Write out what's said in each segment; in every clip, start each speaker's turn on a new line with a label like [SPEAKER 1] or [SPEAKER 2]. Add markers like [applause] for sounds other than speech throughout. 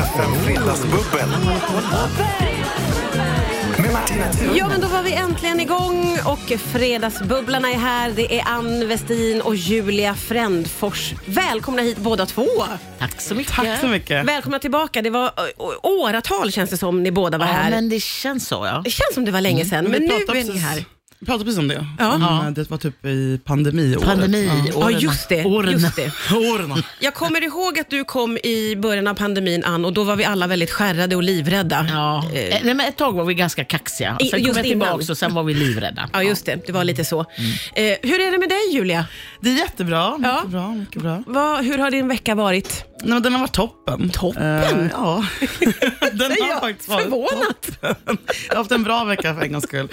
[SPEAKER 1] FM Fredagsbubbel. Med Martina Thun.
[SPEAKER 2] Ja, men då var vi äntligen igång och fredagsbubblarna är här. Det är Ann Westin och Julia Frändfors. Välkomna hit båda två.
[SPEAKER 3] Tack så mycket.
[SPEAKER 4] Tack så mycket.
[SPEAKER 2] Välkomna tillbaka. Det var ö, ö, åratal känns det som ni båda var
[SPEAKER 3] Ja,
[SPEAKER 2] här.
[SPEAKER 3] men det känns så ja.
[SPEAKER 2] Det känns som det var länge sedan, men, nu är ni här.
[SPEAKER 4] Vi pratade precis om det.
[SPEAKER 2] Ja.
[SPEAKER 4] Eh, Det var typ i pandemiåret.
[SPEAKER 3] Pandemi.
[SPEAKER 4] Ja.
[SPEAKER 2] Ja, just det.
[SPEAKER 3] Åren.
[SPEAKER 2] Just det. [laughs]
[SPEAKER 4] Åren.
[SPEAKER 2] Jag kommer ihåg att du kom i början av pandemin, Ann, och då var vi alla väldigt skärrade och livrädda.
[SPEAKER 3] Ja.
[SPEAKER 2] Eh,
[SPEAKER 3] Eh, Nej, men ett tag var vi ganska kaxiga. Sen kom
[SPEAKER 2] just
[SPEAKER 3] jag tillbaka
[SPEAKER 2] innan.
[SPEAKER 3] och sen var vi livrädda.
[SPEAKER 2] Ja, just det. Det var lite så.
[SPEAKER 3] Mm.
[SPEAKER 2] Eh, hur är det med dig, Julia?
[SPEAKER 4] Det är jättebra. Mycket
[SPEAKER 2] Ja.
[SPEAKER 4] bra. Mycket bra.
[SPEAKER 2] Vad, hur har din vecka varit?
[SPEAKER 4] Nej, men den har varit toppen.
[SPEAKER 2] Toppen?
[SPEAKER 4] Eh, ja. [laughs] den har
[SPEAKER 2] jag,
[SPEAKER 4] faktiskt varit
[SPEAKER 2] förvånat.
[SPEAKER 4] toppen. Jag har haft en bra vecka för en gångs skull.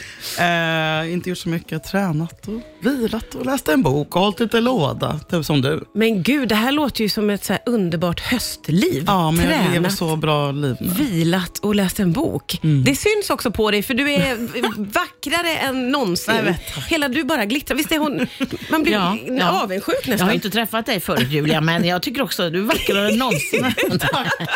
[SPEAKER 4] Inte gjort så mycket. Tränat och vilat och läst en bok och hållit lite låda. Typ som du.
[SPEAKER 2] Men gud, det här låter ju som ett så här underbart höstliv.
[SPEAKER 4] Ja, men jag lever
[SPEAKER 2] Tränat,
[SPEAKER 4] så bra liv nu.
[SPEAKER 2] vilat och läst en bok.
[SPEAKER 4] Mm.
[SPEAKER 2] Det syns också på dig, för du är [laughs] vackrare än någonsin.
[SPEAKER 4] Jag vet.
[SPEAKER 2] Hela du bara glittrar. Visst är hon... Man blir
[SPEAKER 3] Ja, ja.
[SPEAKER 2] avundsjuk
[SPEAKER 3] Jag
[SPEAKER 2] nästan.
[SPEAKER 3] har inte träffat dig förut Julia, men jag tycker också att du är vackrare än någonsin. [laughs]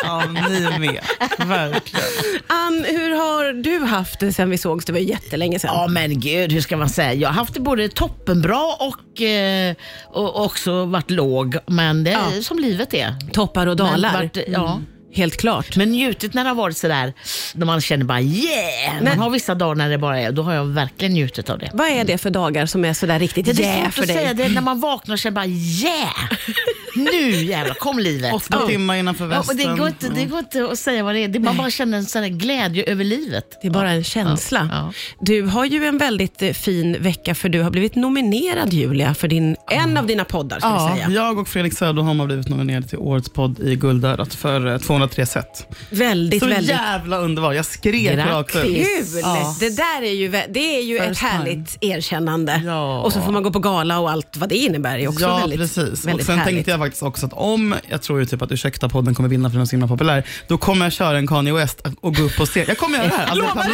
[SPEAKER 4] Ja, ni med. Verkligen.
[SPEAKER 2] Ann, hur har du haft det sen vi sågs? Det var jättelänge sedan.
[SPEAKER 3] Ja men gud, hur ska man säga? Jag har haft det både toppenbra och, eh, och också varit låg. Men det är
[SPEAKER 2] Ja.
[SPEAKER 3] som livet är.
[SPEAKER 2] Toppar och dalar.
[SPEAKER 3] Men, vart- ja.
[SPEAKER 2] Helt klart.
[SPEAKER 3] men njutit när det har varit sådär, när man känner bara yeah.
[SPEAKER 2] Men-
[SPEAKER 3] Man har vissa dagar när det bara är, då har jag verkligen njutit av det.
[SPEAKER 2] Vad är det för dagar som är sådär riktigt
[SPEAKER 3] Det är
[SPEAKER 2] yeah
[SPEAKER 3] svårt
[SPEAKER 2] för
[SPEAKER 3] att säga
[SPEAKER 2] dig?
[SPEAKER 3] det är när man vaknar och känner bara yeah! [laughs] Nu jävlar, kom livet.
[SPEAKER 4] Åtta
[SPEAKER 3] Ja.
[SPEAKER 4] timmar innanför
[SPEAKER 3] Ja, och
[SPEAKER 4] västen.
[SPEAKER 3] det, går inte, det går inte att säga vad det är. det man bara känner en sån här glädje över livet.
[SPEAKER 2] Det är bara en känsla.
[SPEAKER 3] Ja.
[SPEAKER 2] Du har ju en väldigt eh, fin vecka för du har blivit nominerad Julia för din, en av dina poddar ska
[SPEAKER 4] Ja,
[SPEAKER 2] säga.
[SPEAKER 4] jag och Fredrik Söderholm har blivit nominerade till Årets podd i Guldörat för eh, 203 set.
[SPEAKER 2] Väldigt,
[SPEAKER 4] Så
[SPEAKER 2] väldigt
[SPEAKER 4] jävla underbart. Jag skrek rakt ut.
[SPEAKER 2] kul.
[SPEAKER 4] Ja.
[SPEAKER 2] Det där är ju, det är ju ett
[SPEAKER 4] First time.
[SPEAKER 2] härligt erkännande.
[SPEAKER 4] Ja.
[SPEAKER 2] Och så får man gå på gala och allt vad det innebär. är också
[SPEAKER 4] Ja,
[SPEAKER 2] väldigt,
[SPEAKER 4] precis. Och
[SPEAKER 2] väldigt
[SPEAKER 4] sen
[SPEAKER 2] härligt.
[SPEAKER 4] tänkte jag faktiskt också att om, jag tror ju typ att Ursäkta podden kommer vinna för den är så himla populär, då kommer jag köra en Kanye West och gå upp på scen. Jag kommer göra det här. Alltså,
[SPEAKER 2] Lovar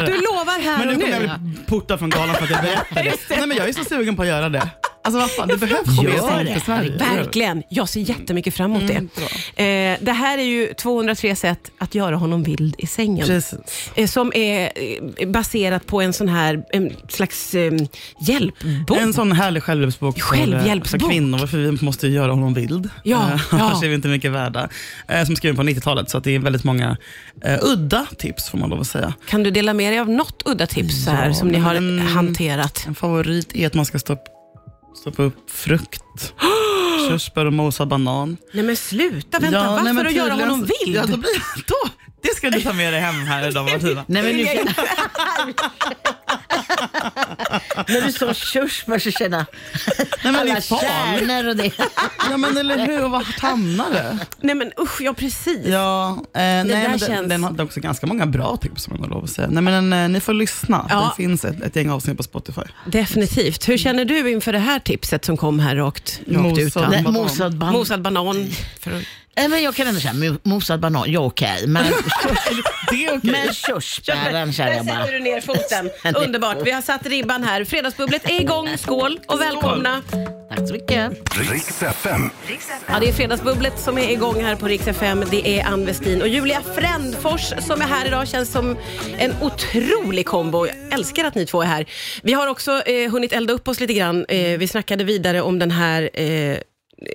[SPEAKER 4] det.
[SPEAKER 2] Du lovar här
[SPEAKER 4] Men nu
[SPEAKER 2] och
[SPEAKER 4] kommer
[SPEAKER 2] nu.
[SPEAKER 4] jag bli portad från galan för att jag berättar [laughs] det. Nej, men jag är så sugen på att göra det. Alltså vad fan, det behövs mer sånt
[SPEAKER 3] det.
[SPEAKER 4] i Sverige.
[SPEAKER 2] Verkligen. Jag ser jättemycket fram emot
[SPEAKER 4] Mm,
[SPEAKER 2] det. Eh, det här är ju 203 sätt att göra honom vild i sängen. Eh, som är eh, baserat på en sån här en slags eh, hjälpbok.
[SPEAKER 4] En sån härlig självhjälpsbok
[SPEAKER 2] Självhjälpsbok.
[SPEAKER 4] för kvinnor, för vi måste göra honom vild.
[SPEAKER 2] Ja,
[SPEAKER 4] Eh, [laughs]
[SPEAKER 2] ja.
[SPEAKER 4] Annars är vi inte mycket värda. Som skriven på 90-talet, så det är väldigt många udda tips får man lov att säga.
[SPEAKER 2] Kan du dela med dig av något udda tips här,
[SPEAKER 4] Ja,
[SPEAKER 2] som ni har
[SPEAKER 4] men-
[SPEAKER 2] hanterat?
[SPEAKER 4] En favorit är att man ska stoppa, stoppa upp frukt. [gasps] Körsbär och mosad banan.
[SPEAKER 2] Nej men sluta, vänta. Varför
[SPEAKER 4] nej, men
[SPEAKER 2] att göra
[SPEAKER 4] tydligen
[SPEAKER 2] honom vild?
[SPEAKER 4] Ja, då blir, [laughs] då, det ska du ta med dig hem här idag Martina.
[SPEAKER 3] Nej, men nu, [laughs] när du sa körsbär så känner jag
[SPEAKER 4] Nej, men det
[SPEAKER 3] alla kärnor och det.
[SPEAKER 4] Ja men eller hur, och vart hamnar det?
[SPEAKER 2] Nej men usch, ja precis.
[SPEAKER 4] Ja, eh, nej,
[SPEAKER 2] där
[SPEAKER 4] men den,
[SPEAKER 2] känns-
[SPEAKER 4] den har också ganska många bra tips om jag har lov att säga. Nej, men eh, ni får lyssna.
[SPEAKER 2] Ja.
[SPEAKER 4] Det finns ett, ett gäng avsnitt på Spotify.
[SPEAKER 2] Definitivt. Hur känner du inför det här tipset som kom här rakt, rakt ut?
[SPEAKER 4] Mosad?
[SPEAKER 3] Nej,
[SPEAKER 4] banan.
[SPEAKER 3] mosad banan.
[SPEAKER 2] Mosad banan.
[SPEAKER 3] Nej, men jag kan ändå säga mo- mosad banan, ja okej. Men, [laughs]
[SPEAKER 4] Det är okej.
[SPEAKER 3] men körsbären känner jag
[SPEAKER 2] Där
[SPEAKER 3] bara.
[SPEAKER 2] sätter du ner foten. [laughs] Underbart. Vi har satt ribban här. Fredagsbubblet är igång. Skål och välkomna.
[SPEAKER 3] Tack så mycket.
[SPEAKER 1] Riks FM.
[SPEAKER 2] Ja, det är Fredagsbubblet som är igång här på Rix FM. Det är Ann Westin och Julia Frändfors som är här idag. Känns som en otrolig kombo. Jag älskar att ni två är här. Vi har också eh, hunnit elda upp oss lite grann. Eh, vi snackade vidare om den här eh,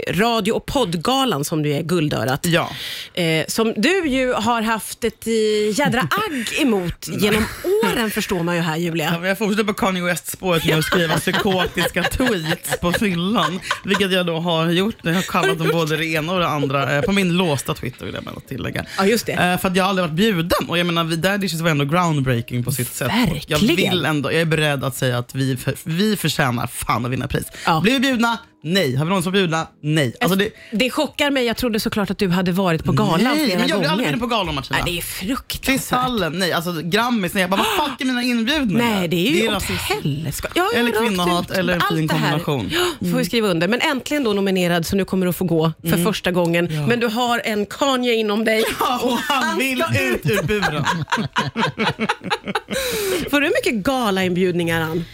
[SPEAKER 2] radio och poddgalan som du är, Guldörat.
[SPEAKER 4] Ja.
[SPEAKER 2] Eh, som du ju har haft ett eh, jädra agg emot [laughs] genom åren förstår man ju här Julia.
[SPEAKER 4] Ja, Jag fortsätter på Kanye West-spåret med att skriva psykotiska [laughs] tweets på fyllan. Vilket jag då har gjort. Jag har kallat dem både det ena och det andra. eh, På min låsta Twitter vill jag bara tillägga.
[SPEAKER 2] Ja, just det.
[SPEAKER 4] Eh, För att jag har aldrig varit bjuden. Och jag menar, vi- Daddy Issues var ändå groundbreaking på sitt sätt. Jag
[SPEAKER 2] Verkligen.
[SPEAKER 4] vill ändå, jag är beredd att säga att vi, för, vi förtjänar fan att vinna pris.
[SPEAKER 2] Ja.
[SPEAKER 4] Blir vi bjudna? Nej. Har vi någon som bjudna? Nej. Alltså det,
[SPEAKER 2] Det chockar mig. Jag trodde såklart att du hade varit på galan
[SPEAKER 4] nej,
[SPEAKER 2] flera
[SPEAKER 4] men jag blir aldrig
[SPEAKER 2] gånger.
[SPEAKER 4] bjuden på galor Martina.
[SPEAKER 2] Nej, det är fruktansvärt.
[SPEAKER 4] Kristallen, nej. Alltså Grammis, nej. Jag bara, vad fuck är mina inbjudningar?
[SPEAKER 2] Nej, det är ju åt
[SPEAKER 4] rasism.
[SPEAKER 2] Ja, ja,
[SPEAKER 4] Eller
[SPEAKER 2] rakt
[SPEAKER 4] kvinnohat,
[SPEAKER 2] ut.
[SPEAKER 4] eller en
[SPEAKER 2] Allt
[SPEAKER 4] fin
[SPEAKER 2] det här.
[SPEAKER 4] kombination.
[SPEAKER 2] Ja, får vi skriva under. Men äntligen då nominerad, så nu kommer du att få gå för
[SPEAKER 4] Mm.
[SPEAKER 2] första gången. Men du har en Kanye inom dig.
[SPEAKER 4] Ja, och han vill
[SPEAKER 2] ska
[SPEAKER 4] ut ur buren. [laughs]
[SPEAKER 2] Får du mycket galainbjudningar, Ann?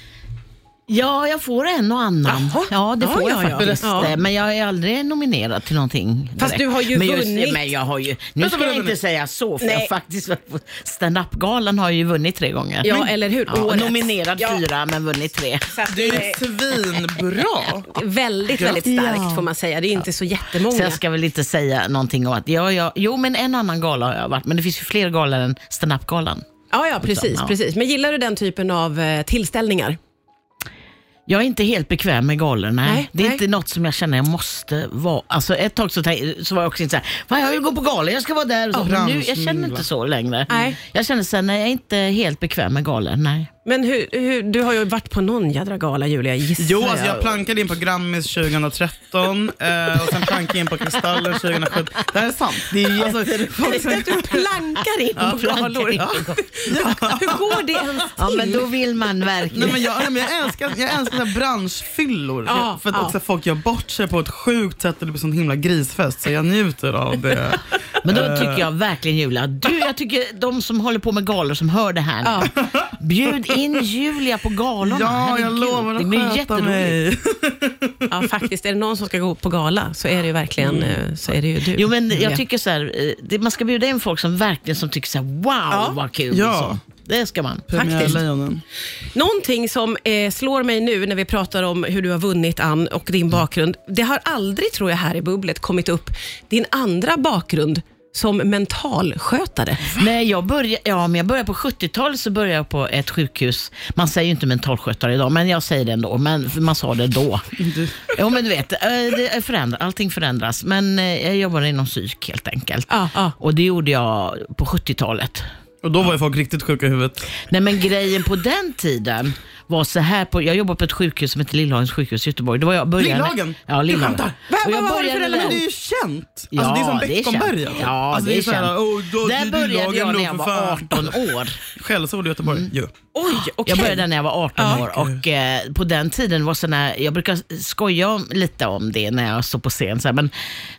[SPEAKER 3] Ja, jag får en och annan.
[SPEAKER 2] Jaha.
[SPEAKER 3] Ja, det
[SPEAKER 2] Ja,
[SPEAKER 3] får jag
[SPEAKER 2] ja, ja.
[SPEAKER 3] faktiskt.
[SPEAKER 2] Ja.
[SPEAKER 3] Eh, Men jag är aldrig nominerad till någonting.
[SPEAKER 2] Fast
[SPEAKER 3] direkt.
[SPEAKER 2] du har ju
[SPEAKER 3] men just,
[SPEAKER 2] vunnit.
[SPEAKER 3] Men jag har ju, nu ska jag inte säga så, för
[SPEAKER 2] Nej.
[SPEAKER 3] jag faktiskt stand-up-galan har jag ju vunnit tre gånger.
[SPEAKER 2] Ja, eller hur?
[SPEAKER 3] Ja, nominerad
[SPEAKER 2] Ja.
[SPEAKER 3] fyra, men vunnit tre.
[SPEAKER 4] Det är svinbra.
[SPEAKER 2] väldigt, väldigt starkt
[SPEAKER 3] Ja.
[SPEAKER 2] får man säga. Det är inte så jättemånga.
[SPEAKER 3] Så jag ska väl inte säga någonting om att, ja, ja, jo men en annan gala har jag varit, men det finns ju fler galor än stand-up-galan.
[SPEAKER 2] Ja, ja, precis,
[SPEAKER 3] Ja.
[SPEAKER 2] precis. Men gillar du den typen av eh, tillställningar?
[SPEAKER 3] Jag är inte helt bekväm med galor, nej.
[SPEAKER 2] Nej,
[SPEAKER 3] det är
[SPEAKER 2] nej.
[SPEAKER 3] inte något som jag känner jag måste vara. Alltså ett tag så, så var jag också inte såhär, "Fan, jag vill gå på galor, jag ska vara där. Och så. Men nu, jag känner inte så längre.
[SPEAKER 2] Nej.
[SPEAKER 3] Jag känner sen jag är inte helt bekväm med galor, nej.
[SPEAKER 2] Men hur, hur, du har ju varit på någon jädra gala, Julia, gissar
[SPEAKER 4] Jo, alltså jag plankade in på Grammis 2013 eh, och sen plankade jag in på Kristallen 2017. Det här är sant. Det är alltså, folk som,
[SPEAKER 2] Du plankar in på
[SPEAKER 3] plankar
[SPEAKER 2] galor.
[SPEAKER 3] in på galor.
[SPEAKER 2] Hur går det ens till?
[SPEAKER 3] Ja, men då vill man verkligen.
[SPEAKER 4] nej, men jag, nej, men jag älskar, jag älskar branschfyllor.
[SPEAKER 2] Ja,
[SPEAKER 4] för att
[SPEAKER 2] ja.
[SPEAKER 4] också folk gör bort sig på ett sjukt sätt och det blir sån himla grisfest. Så jag njuter av det.
[SPEAKER 3] Men då tycker jag verkligen Julia, du, jag tycker de som håller på med galor som hör det här nu, bjud in [laughs] Julia på galorna.
[SPEAKER 4] Ja, jag lovar
[SPEAKER 3] Det
[SPEAKER 4] att
[SPEAKER 3] blir
[SPEAKER 4] sköta mig. [laughs]
[SPEAKER 2] Ja, faktiskt. Är det någon som ska gå på gala så är det ju verkligen eh, så är det ju du.
[SPEAKER 3] Jo men jag tycker så här, eh, det, man ska bjuda in folk som verkligen som tycker så här, wow vad kul.
[SPEAKER 4] Ja.
[SPEAKER 3] Det ska man.
[SPEAKER 4] Premiärlejonen.
[SPEAKER 2] Någonting som eh, slår mig nu när vi pratar om hur du har vunnit Ann och din bakgrund. Det har aldrig, tror jag, här i bubblet kommit upp din andra bakgrund som mentalskötare.
[SPEAKER 3] Nej, jag började, ja, men jag började på 70-talet så började jag på ett sjukhus. Man säger ju inte mentalskötare idag, men jag säger det ändå. Men man sa det då. Jo, men du vet, eh, det är förändras, allting förändras. Men eh, jag jobbade inom psyk helt enkelt.
[SPEAKER 2] Ja, ja.
[SPEAKER 3] Och det gjorde jag på 70-talet.
[SPEAKER 4] Och då var ju folk riktigt sjuka i huvudet.
[SPEAKER 3] Nej men grejen på den tiden var så här, på, jag jobbade på ett sjukhus som heter Lillhagens sjukhus i Göteborg. Det var jag började,
[SPEAKER 4] Lillhagen?
[SPEAKER 3] Ja, Lillhagen.
[SPEAKER 4] skämtar?
[SPEAKER 3] Och jag
[SPEAKER 2] vad var det för
[SPEAKER 3] där.
[SPEAKER 4] det är ju känt. Alltså,
[SPEAKER 3] Ja,
[SPEAKER 4] det är som
[SPEAKER 3] det är
[SPEAKER 4] Beckomberga.
[SPEAKER 3] känt. Ja,
[SPEAKER 4] alltså,
[SPEAKER 3] det är
[SPEAKER 4] så här,
[SPEAKER 3] känt.
[SPEAKER 4] "Åh, då-
[SPEAKER 3] Där
[SPEAKER 4] du-
[SPEAKER 3] började jag
[SPEAKER 4] då,
[SPEAKER 3] när jag var
[SPEAKER 4] fan."
[SPEAKER 3] 18 år. [laughs]
[SPEAKER 4] Skällsord i Göteborg.
[SPEAKER 3] Mm.
[SPEAKER 4] Jo.
[SPEAKER 2] Oj, okej.
[SPEAKER 3] Jag började när jag var 18
[SPEAKER 2] Ja.
[SPEAKER 3] år och eh, på den tiden var så när, jag brukar skoja om, lite om det när jag står på scen så här, men,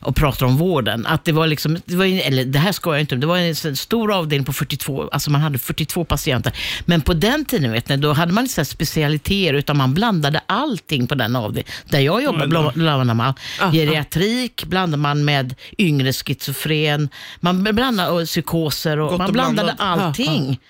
[SPEAKER 3] och pratar om vården. Att det var liksom, det var, eller det här skojar jag inte om, det var en stor avdelning på 42, alltså man hade 42 patienter. Men på den tiden vet ni, då hade man inte specialiteter utan man blandade allting på den avdelningen. Där jag jobbade bla- blandade man
[SPEAKER 2] Ja,
[SPEAKER 3] geriatrik, blandade man med yngre schizofren, man blandade och psykoser och
[SPEAKER 4] Gott
[SPEAKER 3] man blandade
[SPEAKER 4] blandat.
[SPEAKER 3] allting.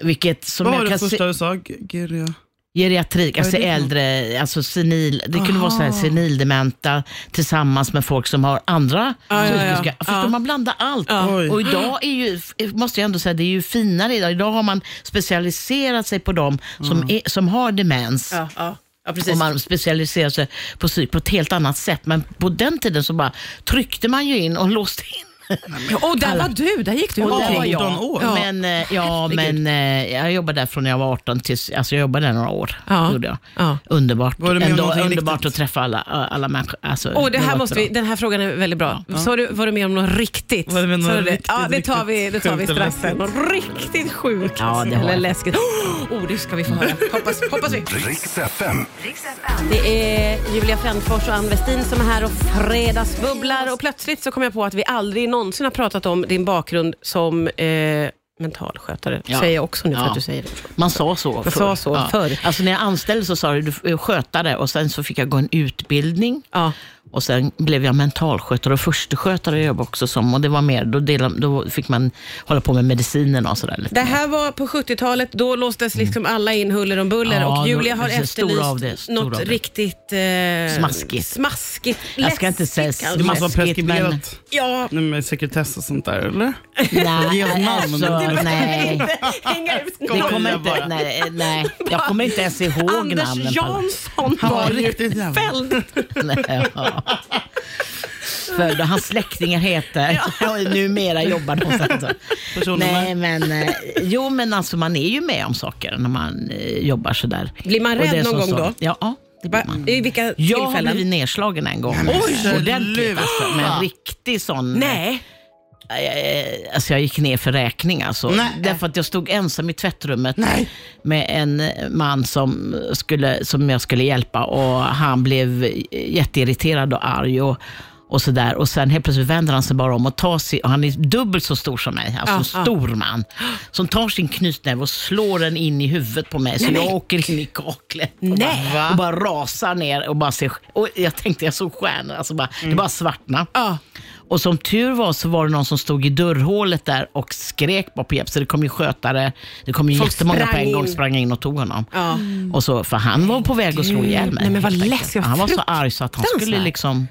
[SPEAKER 3] Vilket som
[SPEAKER 4] Vad var
[SPEAKER 3] jag
[SPEAKER 4] det
[SPEAKER 3] kan se,
[SPEAKER 4] första du sa? Geria?
[SPEAKER 3] Geriatrik, alltså
[SPEAKER 4] det för
[SPEAKER 3] äldre, alltså senil, det kunde vara så här
[SPEAKER 2] Aha.
[SPEAKER 3] senildementa tillsammans med folk som har andra
[SPEAKER 2] Ja, ja, ja.
[SPEAKER 3] psykiska... Förstår
[SPEAKER 2] Ja.
[SPEAKER 3] man blandar allt.
[SPEAKER 4] Oj.
[SPEAKER 3] Och idag är ju, måste jag ändå säga, det är ju finare idag. Idag har man specialiserat sig på dem som, är, som har demens.
[SPEAKER 2] Ja, ja. ja, precis.
[SPEAKER 3] Och man specialiserar sig på psyk på ett helt annat sätt. Men på den tiden så bara tryckte man ju in och [laughs] låste in. [laughs]
[SPEAKER 2] Och där var du, där gick du.
[SPEAKER 3] Och
[SPEAKER 2] omkring.
[SPEAKER 3] där var jag.
[SPEAKER 4] 18 år.
[SPEAKER 2] Ja.
[SPEAKER 3] Men, eh, ja,
[SPEAKER 2] Herregud.
[SPEAKER 3] men eh, jag jobbade där från när jag var 18 tills, alltså jag jobbade där några år.
[SPEAKER 2] Ja.
[SPEAKER 3] Gjorde jag.
[SPEAKER 2] Ja.
[SPEAKER 3] Underbart.
[SPEAKER 4] Var du med om
[SPEAKER 3] Ändå,
[SPEAKER 4] någonting
[SPEAKER 3] underbart
[SPEAKER 4] riktigt?
[SPEAKER 3] att träffa alla, alla människor. Alltså,
[SPEAKER 2] Och det
[SPEAKER 3] det
[SPEAKER 2] här
[SPEAKER 3] var
[SPEAKER 2] måste
[SPEAKER 3] bra.
[SPEAKER 2] vi, den här frågan är väldigt bra. Så du, var du med om något riktigt?
[SPEAKER 4] Var du med om
[SPEAKER 2] Sa
[SPEAKER 4] något
[SPEAKER 2] du det?
[SPEAKER 4] riktigt,
[SPEAKER 2] ja, det tar vi, det tar vi
[SPEAKER 4] riktigt
[SPEAKER 2] strax. Något riktigt sjukt
[SPEAKER 3] Ja, det har
[SPEAKER 2] eller
[SPEAKER 3] jag.
[SPEAKER 2] läskigt. [gasps] Oh, det ska vi få höra. Hoppas, hoppas vi.
[SPEAKER 1] Riks FM.
[SPEAKER 2] Det är Julia Frändfors och Ann Westin som är här och fredagsbubblar. Och plötsligt så kom jag på att vi aldrig någonsin har pratat om din bakgrund som eh, mentalskötare.
[SPEAKER 3] Ja.
[SPEAKER 2] Säger jag också nu för
[SPEAKER 3] Ja.
[SPEAKER 2] att du säger det.
[SPEAKER 3] Man sa så
[SPEAKER 2] Man sa så förr.
[SPEAKER 3] Alltså när jag anställdes så sa du, du är skötare och sen så fick jag gå en utbildning.
[SPEAKER 2] Ja.
[SPEAKER 3] Och sen blev jag mentalskötare och förstskötare jag jobbade också som. Och det var mer, då, delade, då fick man hålla på med medicinerna och sådär.
[SPEAKER 2] Det
[SPEAKER 3] mer.
[SPEAKER 2] här var på 70-talet, då låstes liksom alla in huller om buller
[SPEAKER 3] Ja,
[SPEAKER 2] och Julia har efterlyst
[SPEAKER 3] av det,
[SPEAKER 2] något
[SPEAKER 3] av det.
[SPEAKER 2] riktigt eh,
[SPEAKER 3] Smaskigt.
[SPEAKER 2] smaskigt.
[SPEAKER 3] Jag ska inte säga
[SPEAKER 2] kanske.
[SPEAKER 4] Det måste vara preskriberat
[SPEAKER 2] Ja,
[SPEAKER 4] med sekretess och sånt där, eller?
[SPEAKER 3] Nej, alltså, nej.
[SPEAKER 2] hänga ut
[SPEAKER 3] Det kommer inte, nej, nej, jag kommer inte ens ihåg
[SPEAKER 2] Anders
[SPEAKER 3] namnen. alla.
[SPEAKER 2] Jansson
[SPEAKER 4] var riktigt
[SPEAKER 2] fälld. [laughs]
[SPEAKER 3] Nej, ja. För hans släktingar heter, [laughs] och numera jobbar de så.
[SPEAKER 4] Personer
[SPEAKER 3] Nej men, eh, jo men alltså man är ju med om saker när man eh, jobbar sådär.
[SPEAKER 2] Blir man
[SPEAKER 3] Och
[SPEAKER 2] rädd någon gång
[SPEAKER 3] så.
[SPEAKER 2] då?
[SPEAKER 3] Ja, ja, det blir
[SPEAKER 2] Va?
[SPEAKER 3] man.
[SPEAKER 2] I vilka
[SPEAKER 3] Jag har
[SPEAKER 2] tillfällen?
[SPEAKER 3] blivit nedslagen en gång.
[SPEAKER 4] Oj,
[SPEAKER 3] Ordentligt alltså. Med en riktig sån...
[SPEAKER 2] Nej.
[SPEAKER 3] Eh, Alltså jag gick ner för räkning alltså.
[SPEAKER 4] Nej.
[SPEAKER 3] Därför att jag stod ensam i tvättrummet
[SPEAKER 4] Nej.
[SPEAKER 3] med en man som, skulle, som jag skulle hjälpa och han blev jätteirriterad och arg. Och, och sådär. Och sen helt plötsligt vänder han sig bara om och tar sig, och han är dubbelt så stor som mig, alltså
[SPEAKER 2] Ja, ja.
[SPEAKER 3] stor man. Som tar sin knytnäve och slår den in i huvudet på mig så jag åker in i kaklet. Och
[SPEAKER 2] Nej.
[SPEAKER 3] bara, och bara rasar ner och bara ser, och jag tänkte jag såg stjärnor, alltså bara, det bara svartna.
[SPEAKER 2] Ja.
[SPEAKER 3] Och som tur var så var det någon som stod i dörrhålet där och skrek bara på hjälp. Så det kom ju skötare, det kom ju
[SPEAKER 2] Folk
[SPEAKER 3] jättemånga på
[SPEAKER 2] sprang
[SPEAKER 3] en gång
[SPEAKER 2] in.
[SPEAKER 3] sprang in och tog honom.
[SPEAKER 2] Ja.
[SPEAKER 3] Och så, för han var på väg att slå ihjäl mig.
[SPEAKER 2] Nej, men vad läskigt,
[SPEAKER 3] Han var så arg så att han skulle liksom...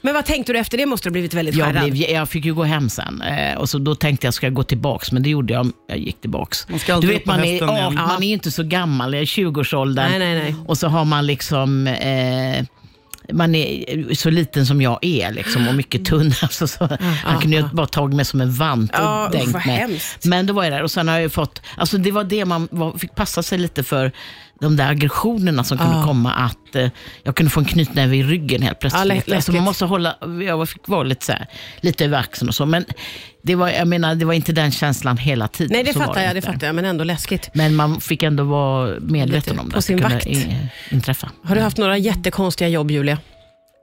[SPEAKER 2] Men vad tänkte du efter det? Måste du ha blivit väldigt
[SPEAKER 3] Jag,
[SPEAKER 2] skärrad?
[SPEAKER 3] blev, jag fick ju gå hem sen eh, och så då tänkte jag, ska jag gå tillbaks? Men det gjorde jag. Jag gick tillbaks. Du vet, man är, ja, man är inte så gammal, jag är i 20-årsåldern.
[SPEAKER 2] Nej, nej, nej.
[SPEAKER 3] Och så har man liksom... Eh, man är så liten som jag är liksom, och mycket tunn. [laughs] Alltså, så, han kunde ju bara tagit mig som en vant och
[SPEAKER 2] Ja,
[SPEAKER 3] dängt mig.
[SPEAKER 2] hemskt.
[SPEAKER 3] Men då var jag där och sen har jag fått, alltså det var det man var, fick passa sig lite för, de där aggressionerna som kunde komma, att eh, jag kunde få en knytnäve i ryggen helt plötsligt. alltså man måste hålla, jag fick vara lite, så här, lite över axeln och så, men det var, jag menar, det var inte den känslan hela tiden.
[SPEAKER 2] Nej, det
[SPEAKER 3] Så
[SPEAKER 2] fattar jag, det fattar jag, men ändå läskigt.
[SPEAKER 3] Men man fick ändå vara medveten
[SPEAKER 2] Lite
[SPEAKER 3] om det.
[SPEAKER 2] på sin vakt.
[SPEAKER 3] i- inträffa.
[SPEAKER 2] Har du haft några jättekonstiga jobb, Julia?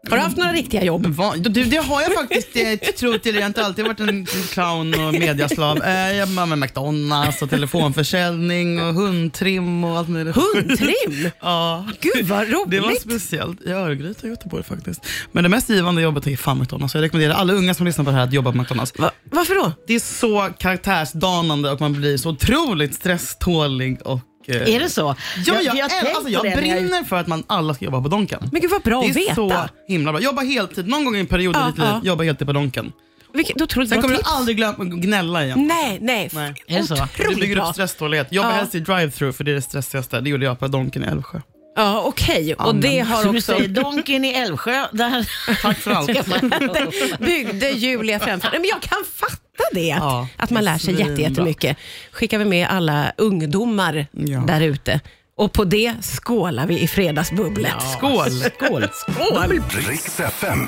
[SPEAKER 2] Har du haft några riktiga jobb?
[SPEAKER 4] Va? Du, det har jag faktiskt eh, trott. Jag har inte alltid varit en clown och mediaslav. Eh, jag jobbar med McDonalds och telefonförsäljning och hundtrim och allt möjligt.
[SPEAKER 2] Hundtrim? [laughs]
[SPEAKER 4] Ja.
[SPEAKER 2] Gud vad
[SPEAKER 4] Det var
[SPEAKER 2] roligt!
[SPEAKER 4] speciellt i Örgryte i Göteborg faktiskt. Men det mest givande jobbet är fan McDonalds. Jag rekommenderar alla unga som lyssnar på det här att jobba på McDonalds.
[SPEAKER 2] Va, varför då?
[SPEAKER 4] Det är så karaktärsdanande och man blir så otroligt stresstålig och... eh,
[SPEAKER 3] Är det så?
[SPEAKER 4] Ja, jag,
[SPEAKER 3] har tänkt
[SPEAKER 4] alltså, jag
[SPEAKER 3] det när jag-
[SPEAKER 4] brinner för att man alla ska jobba på Donken.
[SPEAKER 2] Men gud vad bra
[SPEAKER 4] Det
[SPEAKER 2] att
[SPEAKER 4] är
[SPEAKER 2] veta.
[SPEAKER 4] så himla bra. Jobba heltid, någon gång i en period
[SPEAKER 2] Ja,
[SPEAKER 4] i ditt liv,
[SPEAKER 2] ja.
[SPEAKER 4] jobba heltid på Donken.
[SPEAKER 2] Vilket otroligt
[SPEAKER 4] Sen kommer du
[SPEAKER 2] tips.
[SPEAKER 4] aldrig glömma, gnälla igen.
[SPEAKER 2] Nej, nej.
[SPEAKER 4] Nej.
[SPEAKER 3] Är det så?
[SPEAKER 4] Du bygger upp stresstålighet. Jobba
[SPEAKER 2] Ja.
[SPEAKER 4] helst i drive-through för det är det stressigaste. Det gjorde jag på Donken i Älvsjö.
[SPEAKER 2] Ja, okej. Och
[SPEAKER 4] Amen.
[SPEAKER 2] det har
[SPEAKER 3] Så du
[SPEAKER 2] också...
[SPEAKER 3] säger Donken i Älvsjö, där [laughs]
[SPEAKER 4] Tack för allt.
[SPEAKER 2] byggde Julia framför. Nej, men jag kan fatta det.
[SPEAKER 4] Ja,
[SPEAKER 2] att man lär sig
[SPEAKER 4] svinbra.
[SPEAKER 2] jätte, jättemycket. Skickar vi med alla ungdomar
[SPEAKER 4] Ja.
[SPEAKER 2] där ute. Och på det skålar vi i fredagsbubblet.
[SPEAKER 4] Skål!
[SPEAKER 3] Skål!
[SPEAKER 2] Skål!
[SPEAKER 1] Riks FM.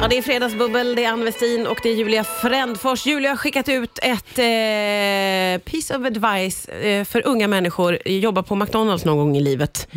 [SPEAKER 2] Ja, det är fredagsbubbel, det är Ann Westin och det är Julia Frändfors. Julia har skickat ut ett eh, piece of advice eh, för unga människor. Jobba på McDonalds någon gång i livet.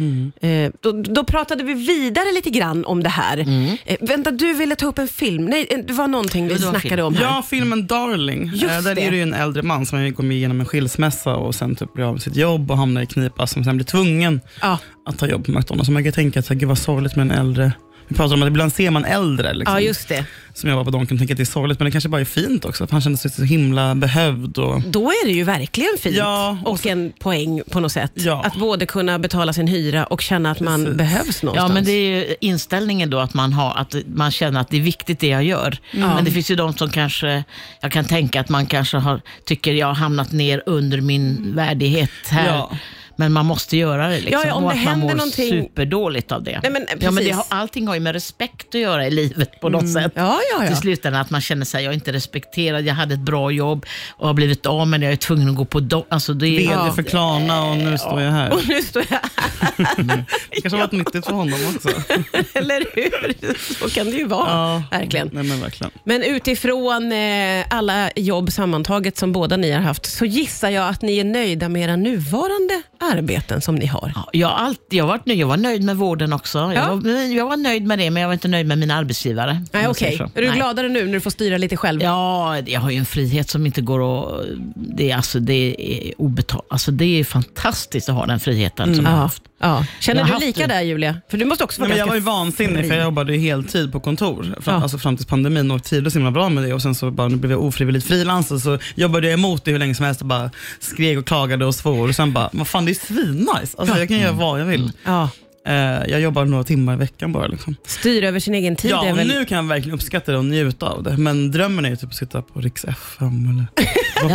[SPEAKER 2] Eh, då, då pratade vi vidare lite grann om det här. Eh, vänta, du ville ta upp en film. Nej, eh, det var någonting vi snackade
[SPEAKER 3] film.
[SPEAKER 2] om här.
[SPEAKER 4] Ja, filmen Darling.
[SPEAKER 2] Just
[SPEAKER 4] Eh, där
[SPEAKER 2] det.
[SPEAKER 4] är det ju en äldre man som går igenom en skilsmässa och sen typ blir av med sitt jobb och hamnar i knipa som sen blir tvungen
[SPEAKER 2] Ja.
[SPEAKER 4] att ta jobb på McDonalds. Så man kan tänka att så gud vad sorgligt med en äldre vi pratar om att ibland ser man äldre liksom,
[SPEAKER 2] ja, just det.
[SPEAKER 4] som jobbar på Donken och tänker att det är sorgligt, men det kanske bara är fint också. Att han känner sig så himla behövd. Och,
[SPEAKER 2] Då är det ju verkligen fint
[SPEAKER 4] Ja, och
[SPEAKER 2] och, en poäng på något sätt.
[SPEAKER 4] Ja.
[SPEAKER 2] Att både kunna betala sin hyra och känna att man
[SPEAKER 4] Precis.
[SPEAKER 2] behövs någonstans.
[SPEAKER 3] Ja, men det är ju inställningen då att man, har, att man känner att det är viktigt det jag gör. Men det finns ju de som kanske, jag kan tänka att man kanske har, tycker jag har hamnat ner under min värdighet här.
[SPEAKER 4] Ja.
[SPEAKER 3] Men man måste göra det. Liksom.
[SPEAKER 2] Ja, ja, om
[SPEAKER 3] och
[SPEAKER 2] det
[SPEAKER 3] att man mår
[SPEAKER 2] någonting-
[SPEAKER 3] superdåligt av det.
[SPEAKER 2] Nej, men,
[SPEAKER 3] ja, men det har, allting har ju med respekt att göra i livet på något sätt.
[SPEAKER 2] Ja, ja, ja.
[SPEAKER 3] Till slutändan att man känner sig, jag är inte respekterad, jag hade ett bra jobb och har blivit av men jag är tvungen att gå på do- alltså det är,
[SPEAKER 4] VD för Klarna och nu står jag här. [laughs]
[SPEAKER 2] Och nu står jag
[SPEAKER 4] Det kanske har varit [laughs] nyttigt för honom också. [laughs]
[SPEAKER 2] Eller hur? Så kan det ju vara.
[SPEAKER 4] Ja.
[SPEAKER 2] Verkligen.
[SPEAKER 4] Nej men verkligen.
[SPEAKER 2] Men utifrån eh, alla jobb sammantaget som båda ni har haft så gissar jag att ni är nöjda med era nuvarande arbeten som ni har.
[SPEAKER 3] Ja, Jag, alltid, jag, varit jag var nöjd med vården också.
[SPEAKER 2] Ja.
[SPEAKER 3] Jag, var, jag var nöjd med det, men jag var inte nöjd med mina arbetsgivare.
[SPEAKER 2] Nej,
[SPEAKER 3] så.
[SPEAKER 2] Är du
[SPEAKER 3] Nej.
[SPEAKER 2] gladare nu när du får styra lite själv?
[SPEAKER 3] Ja, jag har ju en frihet som inte går att... Det är, alltså, det är obetalt. Alltså, det är fantastiskt att ha den friheten som jag har haft.
[SPEAKER 2] Ja. Känner du lika
[SPEAKER 3] det.
[SPEAKER 2] där Julia? För du måste också vara
[SPEAKER 4] Nej, men jag var ju vansinnig för jag jobbade ju heltid på kontor fram,
[SPEAKER 2] Ja.
[SPEAKER 4] alltså fram till pandemin och trivdes så himla bra med det och sen så bara, nu blev jag ofrivilligt frilans och så jobbade jag emot det hur länge som helst och bara skrek och klagade och svor och sen bara, vad fan det är svinnice. Alltså, jag kan göra vad jag vill.
[SPEAKER 2] Ja.
[SPEAKER 4] Eh, jag jobbar några timmar i veckan bara. Liksom.
[SPEAKER 2] Styr över sin egen tid
[SPEAKER 4] Ja,
[SPEAKER 2] är
[SPEAKER 4] och
[SPEAKER 2] väl...
[SPEAKER 4] nu kan jag verkligen uppskatta det och njuta av det. Men drömmen är ju typ att sitta på Rix FM eller [laughs]
[SPEAKER 3] Ja,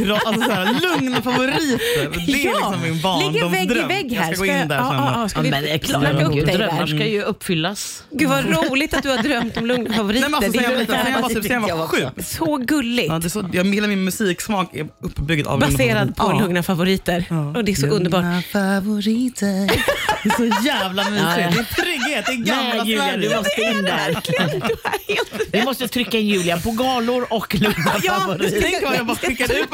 [SPEAKER 4] Ra- alltså så här, lugna favoriter. Det är [laughs]
[SPEAKER 2] Ja,
[SPEAKER 4] liksom min
[SPEAKER 2] Ligger vägg i
[SPEAKER 4] barndomsdröm.
[SPEAKER 2] vägg här.
[SPEAKER 4] Jag ska gå in där
[SPEAKER 2] ja,
[SPEAKER 4] sen.
[SPEAKER 2] ja, ja, ska
[SPEAKER 3] Ja,
[SPEAKER 2] vi
[SPEAKER 3] men är klart,
[SPEAKER 2] upp dig
[SPEAKER 3] drömmar
[SPEAKER 2] där?
[SPEAKER 3] ska ju uppfyllas.
[SPEAKER 2] Gud vad roligt att du har drömt om lugna favoriter.
[SPEAKER 4] Nej, men alltså, sen jag, var liten, sen jag var,
[SPEAKER 3] det
[SPEAKER 4] typ, sen jag var sju.
[SPEAKER 2] så gulligt.
[SPEAKER 4] Ja, det är så, jag, hela min musiksmak är uppbyggd av
[SPEAKER 2] Baserad på
[SPEAKER 4] Ja.
[SPEAKER 2] lugna favoriter. Och det är så underbart.
[SPEAKER 4] Lugna favoriter. [laughs] Jävla mysigt.
[SPEAKER 3] Ja, ja.
[SPEAKER 4] Det är trygghet, det är gamla
[SPEAKER 3] Nej Julia,
[SPEAKER 4] Sverige.
[SPEAKER 3] du måste in där.
[SPEAKER 2] Du är helt
[SPEAKER 3] Vi måste trycka in Julia på galor och lugna
[SPEAKER 2] Ja,
[SPEAKER 3] favoriter.
[SPEAKER 4] Tänk vad jag bara skickade ut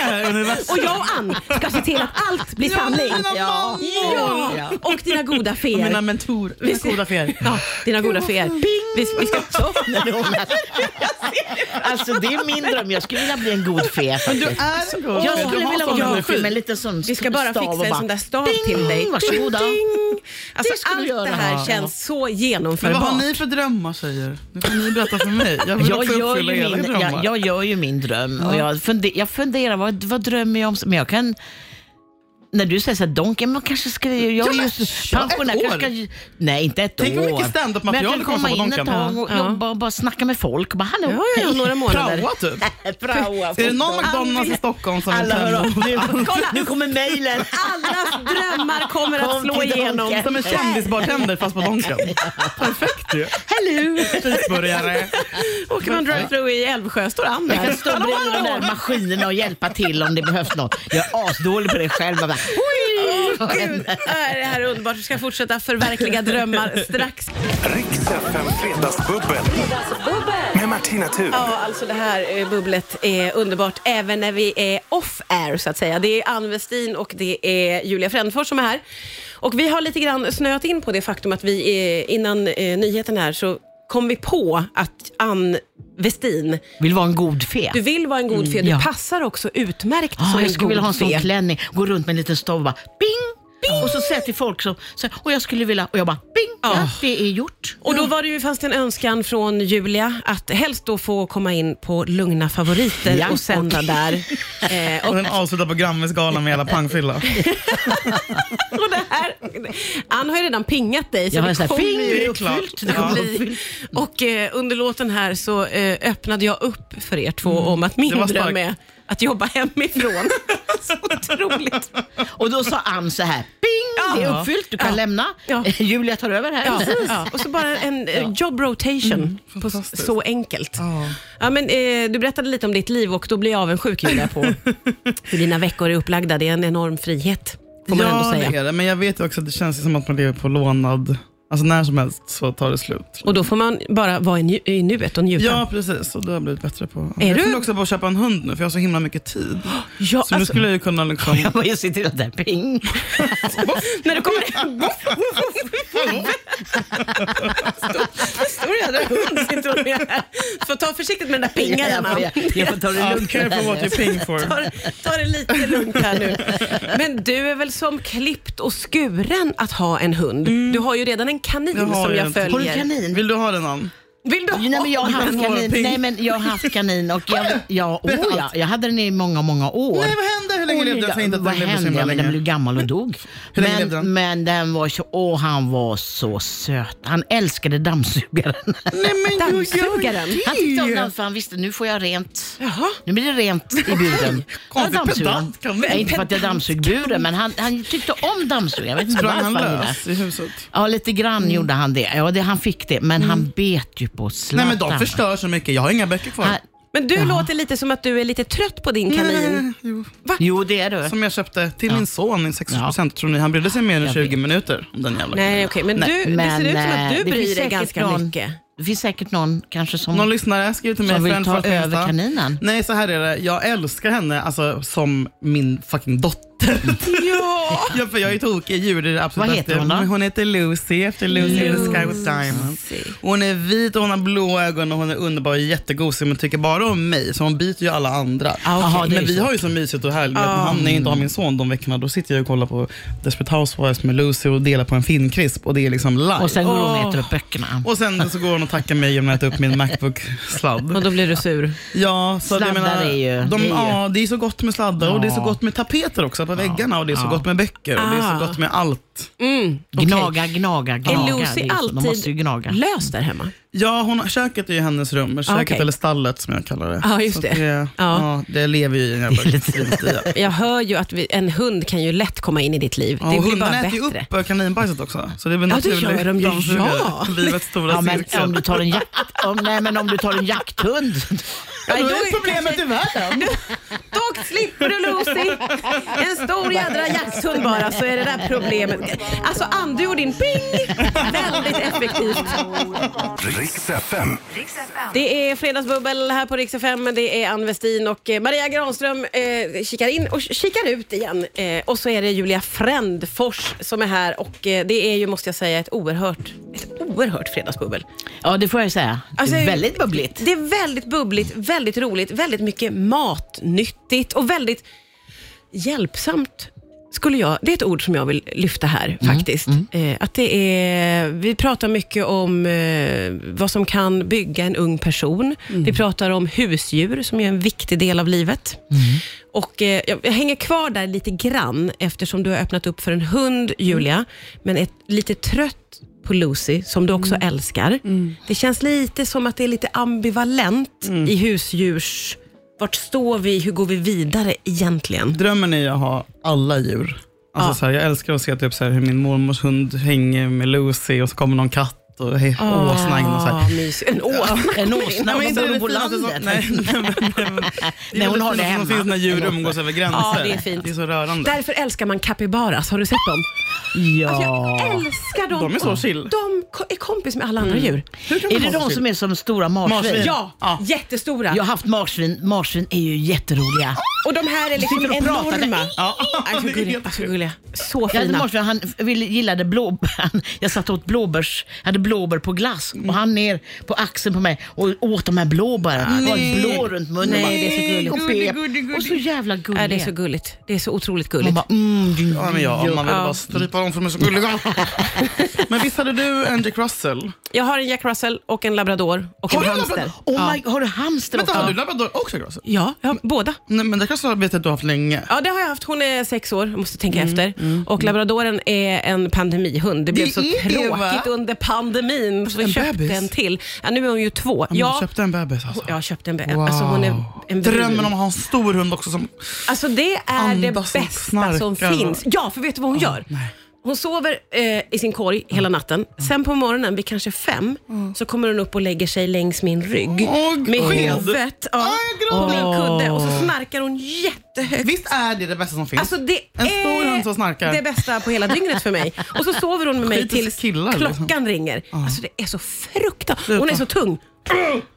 [SPEAKER 4] här i universum.
[SPEAKER 2] Och jag och Ann ska se till att allt blir sanning.
[SPEAKER 3] Ja.
[SPEAKER 2] Ja, och dina goda feer.
[SPEAKER 4] Mina mentor, mina goda fer.
[SPEAKER 2] Ja, dina goda feer. Vi, vi ska så. [laughs]
[SPEAKER 3] Alltså det är min dröm. Jag skulle vilja bli en god fe
[SPEAKER 4] Men du är en god
[SPEAKER 3] Jag skulle
[SPEAKER 4] Du har
[SPEAKER 3] vilja vara en god fe med sån
[SPEAKER 2] Vi ska bara fixa en sån där stav till dig.
[SPEAKER 3] Varsågoda.
[SPEAKER 2] Ding. [laughs] Alltså, allt
[SPEAKER 3] göra.
[SPEAKER 2] det här
[SPEAKER 3] Ja.
[SPEAKER 2] känns så
[SPEAKER 4] Men vad
[SPEAKER 2] genomförbart.
[SPEAKER 4] har ni för drömmar tjejer? Nu får ni berätta för mig. Jag vill
[SPEAKER 3] Jag
[SPEAKER 4] också
[SPEAKER 3] gör,
[SPEAKER 4] uppfylla era
[SPEAKER 3] min,
[SPEAKER 4] drömmar.
[SPEAKER 3] jag, jag gör ju min dröm och jag, funde, jag funderar, vad, vad drömmer jag om? Men jag kan... När du säger såhär, Donken, man kanske ska... Jag
[SPEAKER 4] Ja,
[SPEAKER 3] är ju pensionär,
[SPEAKER 4] ett
[SPEAKER 3] kanske
[SPEAKER 4] år.
[SPEAKER 3] ska, Nej, inte ett
[SPEAKER 4] Tänk
[SPEAKER 3] år.
[SPEAKER 4] hur mycket stand-up-material det
[SPEAKER 3] kan
[SPEAKER 4] kommer
[SPEAKER 3] komma
[SPEAKER 4] på
[SPEAKER 3] in ett
[SPEAKER 4] Donken.
[SPEAKER 3] tag och jobba och bara snacka med folk. Bara, hallå,
[SPEAKER 2] Ja, ja, några månader.
[SPEAKER 4] Praoa typ. [laughs]
[SPEAKER 3] Praoa.
[SPEAKER 4] Är det någon McDonalds i Stockholm som
[SPEAKER 3] Alla hör av nu,
[SPEAKER 2] Kolla.
[SPEAKER 3] nu kommer mejlen.
[SPEAKER 2] Allas drömmar kommer att
[SPEAKER 3] Kom
[SPEAKER 2] slå
[SPEAKER 3] till
[SPEAKER 2] igenom.
[SPEAKER 3] Donken.
[SPEAKER 4] Som en kändisbartender fast på Donken. [laughs] Perfekt ju.
[SPEAKER 3] Hello.
[SPEAKER 4] Cheeseburgare.
[SPEAKER 2] Åker man drive-through i Älvsjö står Ann
[SPEAKER 3] Jag kan
[SPEAKER 2] där.
[SPEAKER 3] stå bredvid de där maskinerna och hjälpa till om det behövs något. Jag är asdålig på det själv. Bara,
[SPEAKER 2] Åh, Gud, är det här är underbart. Vi ska fortsätta förverkliga drömmar strax.
[SPEAKER 1] Riks FM Fredagsbubbel. Med Martina Thun.
[SPEAKER 2] Ja, alltså det här eh, bubblet är underbart även när vi är off-air så att säga. Det är Ann Westin och det är Julia Frändfors som är här. Och vi har lite grann snöat in på det faktum att vi eh, innan eh, nyheten här så kom vi på att Ann Westin,
[SPEAKER 3] vill vara en god fe.
[SPEAKER 2] du vill vara en god fe. Du
[SPEAKER 3] ja.
[SPEAKER 2] passar också utmärkt
[SPEAKER 3] Ah,
[SPEAKER 2] som
[SPEAKER 3] jag
[SPEAKER 2] en
[SPEAKER 3] skulle
[SPEAKER 2] god
[SPEAKER 3] vilja ha en sån
[SPEAKER 2] fe.
[SPEAKER 3] klänning, gå runt med en liten stav och bara bing, bing. Och så säga till folk så, så och jag skulle vilja, och jag bara bing, ja, det är gjort.
[SPEAKER 2] Och då var det ju, fanns det en önskan från Julia att helst då få komma in på Lugna favoriter
[SPEAKER 3] Ja,
[SPEAKER 2] och sända där. [laughs] Eh,
[SPEAKER 4] Och sen avsluta på Grammisgalan med hela pangfylla. [laughs]
[SPEAKER 2] Och det här, Ann har ju redan pingat dig. Så
[SPEAKER 3] Jag har
[SPEAKER 2] det
[SPEAKER 3] här,
[SPEAKER 2] kommer
[SPEAKER 3] ping,
[SPEAKER 2] ju
[SPEAKER 3] det är
[SPEAKER 4] klart.
[SPEAKER 3] uppfyllt. Det kommer
[SPEAKER 2] bli-
[SPEAKER 3] uppfyllt.
[SPEAKER 2] Och eh, under låten här så eh, öppnade jag upp för er två om att min
[SPEAKER 4] Det var
[SPEAKER 2] dröm
[SPEAKER 4] starkt.
[SPEAKER 2] är att jobba hemifrån. [laughs] så otroligt.
[SPEAKER 3] Och då sa Ann så här, bing, det är uppfyllt, du kan lämna. [laughs] Julia tar över här.
[SPEAKER 2] Ja. Och så bara en eh, job rotation. på s-
[SPEAKER 4] fantastiskt.
[SPEAKER 2] så enkelt.
[SPEAKER 4] Ja.
[SPEAKER 2] Men, eh, du berättade lite om ditt liv och då blir jag avundsjuk Julia, på [laughs] hur dina veckor är upplagda. Det är en enorm frihet, får man ändå säga.
[SPEAKER 4] det är det. Men jag vet ju också att det känns som att man lever på lånad. Alltså när som helst så tar det slut.
[SPEAKER 2] Och då får man bara vara i, nu- i nuet och njuta.
[SPEAKER 4] Ja, precis. Och det har jag blivit bättre på.
[SPEAKER 2] Är
[SPEAKER 4] jag
[SPEAKER 2] du?
[SPEAKER 4] funderar också på att köpa en hund nu, för jag har så himla mycket tid. [gasps]
[SPEAKER 2] Ja,
[SPEAKER 4] Så nu
[SPEAKER 2] alltså-
[SPEAKER 4] skulle jag ju kunna liksom... [laughs]
[SPEAKER 3] Jag bara ser till att det är ping. [laughs]
[SPEAKER 2] När du kommer hem. Stor jädra hund sitter hon med här. Ta försiktigt med den där pingaren.
[SPEAKER 3] Jag får, jag, jag får ta det
[SPEAKER 4] Ja,
[SPEAKER 3] lugnt.
[SPEAKER 4] careful what you ping [laughs] for.
[SPEAKER 2] Ta, ta det lite lugnt här nu. Men du är väl som klippt och skuren att ha en hund? Du har ju redan en kanin
[SPEAKER 4] Jag har
[SPEAKER 2] som jag följer.
[SPEAKER 3] Har du kanin?
[SPEAKER 4] Vill du ha den Ann?
[SPEAKER 2] Vill du ha
[SPEAKER 3] Nej, men jag har haft kanin. Nej, men jag har haft kanin och jag, ja, [laughs] oh, ja, jag hade den i många, många år.
[SPEAKER 4] Nej, vad? Hur länge levde den? Jag inte att den levde så
[SPEAKER 3] hände?
[SPEAKER 4] himla
[SPEAKER 3] Ja, men den blev gammal och dog. [laughs]
[SPEAKER 4] Hur länge levde
[SPEAKER 3] men,
[SPEAKER 4] den?
[SPEAKER 3] men den var så, åh, han var så söt. Han älskade dammsugaren.
[SPEAKER 4] Nej, men
[SPEAKER 2] Dammsugaren?
[SPEAKER 3] Han tyckte om den för han visste nu får jag rent.
[SPEAKER 2] Jaha.
[SPEAKER 3] Nu blir det rent i buren. [laughs] Ja, dammsugaren.
[SPEAKER 4] pedant kan du-
[SPEAKER 3] Nej, inte för att jag dammsug buren, men han, han tyckte om dammsugaren. Jag vet inte varför
[SPEAKER 4] han lös i huset?
[SPEAKER 3] Ja, lite grann gjorde han det. Ja, det. Han fick det, men han bet ju på Zlatan.
[SPEAKER 4] Nej, men de förstör så mycket. Jag har inga böcker kvar.
[SPEAKER 2] Men du låter lite som att du är lite trött på din kanin.
[SPEAKER 4] Nej, jo.
[SPEAKER 3] jo, det är du.
[SPEAKER 4] Som jag köpte till min son i 60
[SPEAKER 3] Ja.
[SPEAKER 4] procent. Tror ni han brydde sig mer än
[SPEAKER 3] Jag
[SPEAKER 4] 20
[SPEAKER 3] vet.
[SPEAKER 4] minuter om den jävla
[SPEAKER 2] Nej, okej. Men,
[SPEAKER 4] Nej.
[SPEAKER 2] du, det
[SPEAKER 3] Men,
[SPEAKER 2] ser ut som
[SPEAKER 3] eh,
[SPEAKER 2] att du
[SPEAKER 3] det
[SPEAKER 2] bryr dig ganska
[SPEAKER 3] någon-
[SPEAKER 2] mycket.
[SPEAKER 3] Det finns säkert någon kanske som...
[SPEAKER 4] Någon lyssnare skriver till mig.
[SPEAKER 3] Som vill ta över kaninen?
[SPEAKER 4] Nej, så här är det. Jag älskar henne alltså, som min fucking dotter. [laughs]
[SPEAKER 2] Ja!
[SPEAKER 4] ja, för jag är tokig i djur. Det är det absolut
[SPEAKER 3] Vad heter
[SPEAKER 4] bästa.
[SPEAKER 3] hon då?
[SPEAKER 4] Hon heter Lucy, efter Lucy in the Sky with Diamonds. Hon är vit och hon har blå ögon och hon är underbar och jättegosig men tycker bara om mig. Så hon byter ju alla andra.
[SPEAKER 3] Jaha, det är
[SPEAKER 4] men vi
[SPEAKER 3] så.
[SPEAKER 4] har ju så mysigt och härligt. Han, när jag inte har min son de veckorna, då sitter jag och kollar på Desperate Housewives med Lucy och delar på en finkrisp och det är liksom live.
[SPEAKER 3] Och sen går hon och äter upp böckerna.
[SPEAKER 4] Och sen så går hon och tackar mig genom att äta upp min Macbook-sladd.
[SPEAKER 2] Och då blir du sur.
[SPEAKER 4] Ja, så
[SPEAKER 3] Sladdar
[SPEAKER 4] menar,
[SPEAKER 3] är ju-
[SPEAKER 4] de,
[SPEAKER 3] det är ju-
[SPEAKER 4] ja, det är så gott med sladdar och det är så
[SPEAKER 3] Ja.
[SPEAKER 4] gott med tapeter också på väggarna och det är så
[SPEAKER 3] Ja.
[SPEAKER 4] gott med böcker och det är
[SPEAKER 2] Ah.
[SPEAKER 4] så gott med allt.
[SPEAKER 2] Mm.
[SPEAKER 3] Gnaga, gnaga, gnaga.
[SPEAKER 2] Är Lucy
[SPEAKER 3] är så, de måste ju
[SPEAKER 2] alltid
[SPEAKER 3] gnaga.
[SPEAKER 2] lös där hemma?
[SPEAKER 4] Ja, hon, köket är ju hennes rum. Köket
[SPEAKER 2] Ah, okej.
[SPEAKER 4] eller stallet som jag kallar det.
[SPEAKER 2] Ja, just det.
[SPEAKER 4] det,
[SPEAKER 2] Ja.
[SPEAKER 4] ja. det lever ju i en jävla [laughs] i. Ja.
[SPEAKER 2] Jag hör ju att vi, en hund kan ju lätt komma in i ditt liv.
[SPEAKER 4] Ja,
[SPEAKER 2] det blir bara
[SPEAKER 4] hundarna äter ju
[SPEAKER 2] bättre.
[SPEAKER 4] upp äh, kaninbajset också. Så det är väl
[SPEAKER 2] Ja, det gör de ju, ja.
[SPEAKER 4] Livets stora
[SPEAKER 3] Ja, men
[SPEAKER 4] cirkel.
[SPEAKER 3] om du tar en jakt... Om, nej, men om du tar en jakthund.
[SPEAKER 4] Ja, då är problemet i världen.
[SPEAKER 2] Då långt slipper du Lucy. En stor jädra jakthund bara så är det där problemet. Alltså Ann, du och din ping. Väldigt effektivt.
[SPEAKER 1] Riks FM.
[SPEAKER 2] Det är Fredagsbubbel här på Rix FM. Det är Ann Westin och eh, Maria Granström eh, kikar in och kikar ut igen. Eh, och så är det Julia Frändfors som är här och eh, det är ju, måste jag säga, ett oerhört, ett oerhört fredagsbubbel.
[SPEAKER 3] Ja, det får jag säga.
[SPEAKER 2] Alltså,
[SPEAKER 3] det är väldigt bubbligt.
[SPEAKER 2] Det är väldigt bubbligt, väldigt roligt, väldigt mycket matnyttigt och väldigt hjälpsamt. Skulle jag, det är ett ord som jag vill lyfta här faktiskt. Eh, att det är, vi pratar mycket om eh, vad som kan bygga en ung person. Vi pratar om husdjur som är en viktig del av livet. Och eh, jag, jag hänger kvar där lite grann eftersom du har öppnat upp för en hund, Julia, men är lite trött på Lucy, som du också älskar. Det känns lite som att det är lite ambivalent i husdjurs... Vart står vi? Hur går vi vidare egentligen?
[SPEAKER 4] Drömmen är att ha alla djur. Alltså,
[SPEAKER 2] Ja.
[SPEAKER 4] så här, jag älskar att se typ, så här, hur min mormors hund hänger med Lucy och så kommer någon katt och hej, åsna in och så här.
[SPEAKER 2] Ah. En åsna. [laughs]
[SPEAKER 3] En åsna,
[SPEAKER 4] Nej, men inte
[SPEAKER 3] bor
[SPEAKER 4] det
[SPEAKER 3] på
[SPEAKER 4] finaste som-
[SPEAKER 3] landet?
[SPEAKER 4] Nej, nej, men- [laughs] nej, men- det är
[SPEAKER 3] Nej, hon har det hemma.
[SPEAKER 4] finns när djur umgås över gränser.
[SPEAKER 2] Ja, det är fint.
[SPEAKER 4] Det är så rörande.
[SPEAKER 2] Därför älskar man capybaras. Har du sett dem?
[SPEAKER 3] Ja.
[SPEAKER 2] Alltså, jag älskar dem.
[SPEAKER 4] De är så chill.
[SPEAKER 2] De är kompis med alla andra djur.
[SPEAKER 4] Hur kan
[SPEAKER 3] Är det de som är som stora marsvin?
[SPEAKER 4] Marsvin.
[SPEAKER 2] Ja,
[SPEAKER 4] Ja.
[SPEAKER 2] jättestora.
[SPEAKER 3] Jag har haft marsvin. Marsvin är ju jätteroliga.
[SPEAKER 2] Och de här är liksom
[SPEAKER 3] Sitter och pratar.
[SPEAKER 2] enorma.
[SPEAKER 4] Ja,
[SPEAKER 2] Alltså
[SPEAKER 4] det är
[SPEAKER 2] gulliga.
[SPEAKER 4] helt
[SPEAKER 2] Alltså, gulliga. Så
[SPEAKER 3] Jag hade
[SPEAKER 2] fina.
[SPEAKER 3] marsvin, han ville, gillade blåbär. Jag satt och åt blåbärs, jag hade blåbär på glass och han ner på axeln på mig och åt de här blåbären. Det var blå runt munnen.
[SPEAKER 2] Nej, det är så gulligt.
[SPEAKER 3] Och,
[SPEAKER 4] Gullig,
[SPEAKER 3] pep.
[SPEAKER 4] gullig, gullig.
[SPEAKER 3] och så jävla gulliga.
[SPEAKER 2] Ja, det är så gulligt. Det är så otroligt
[SPEAKER 3] Man
[SPEAKER 2] gulligt.
[SPEAKER 3] bara, mm, din
[SPEAKER 4] Ja, men ja, man vill
[SPEAKER 2] Ja.
[SPEAKER 4] bara strypa dem för de är så gulliga. [laughs] men visst hade du en Jack Russell?
[SPEAKER 2] Jag har en Jack Russell och en labrador och en
[SPEAKER 4] Har du
[SPEAKER 2] hamster.
[SPEAKER 4] labrador?
[SPEAKER 3] Oh my, har du hamster
[SPEAKER 4] Vänta,
[SPEAKER 3] också?
[SPEAKER 4] har du labrador och Jack Russell?
[SPEAKER 2] Ja, jag har båda.
[SPEAKER 4] Nej, men Jack Russell vet att du har haft länge.
[SPEAKER 2] Ja, det har jag haft. Hon är sex år, jag måste tänka
[SPEAKER 4] Mm,
[SPEAKER 2] efter. Och labradoren är en pandemihund. Det blev
[SPEAKER 4] Det
[SPEAKER 2] så
[SPEAKER 4] är det,
[SPEAKER 2] tråkigt under pandemin, så vi
[SPEAKER 4] En
[SPEAKER 2] köpte
[SPEAKER 4] bebis?
[SPEAKER 2] en till. Ja, nu är hon ju två.
[SPEAKER 4] Ja,
[SPEAKER 2] Ja,
[SPEAKER 4] köpte en bebis alltså.
[SPEAKER 2] jag köpte en bebis. Alltså, hon är en
[SPEAKER 4] Drömmen om att ha en stor hund också som...
[SPEAKER 2] Alltså det är det bästa som
[SPEAKER 4] och-
[SPEAKER 2] finns. Ja, för vet du vad hon gör?
[SPEAKER 4] nej.
[SPEAKER 2] Hon sover eh, i sin korg hela natten. Sen på morgonen vid kanske fem så kommer hon upp och lägger sig längs min rygg.
[SPEAKER 4] Åh,
[SPEAKER 2] med huvudet ja,
[SPEAKER 4] jag
[SPEAKER 2] på min kudde och så snarkar hon jättehögt.
[SPEAKER 4] Visst är det det bästa som finns?
[SPEAKER 2] Alltså det
[SPEAKER 4] En stor
[SPEAKER 2] är
[SPEAKER 4] hund som snarkar.
[SPEAKER 2] det bästa på hela dygnet för mig. Och så sover hon med mig
[SPEAKER 4] Skit i
[SPEAKER 2] tills
[SPEAKER 4] killar, liksom.
[SPEAKER 2] klockan ringer. Alltså det är så fruktansvärt. Hon är så tung.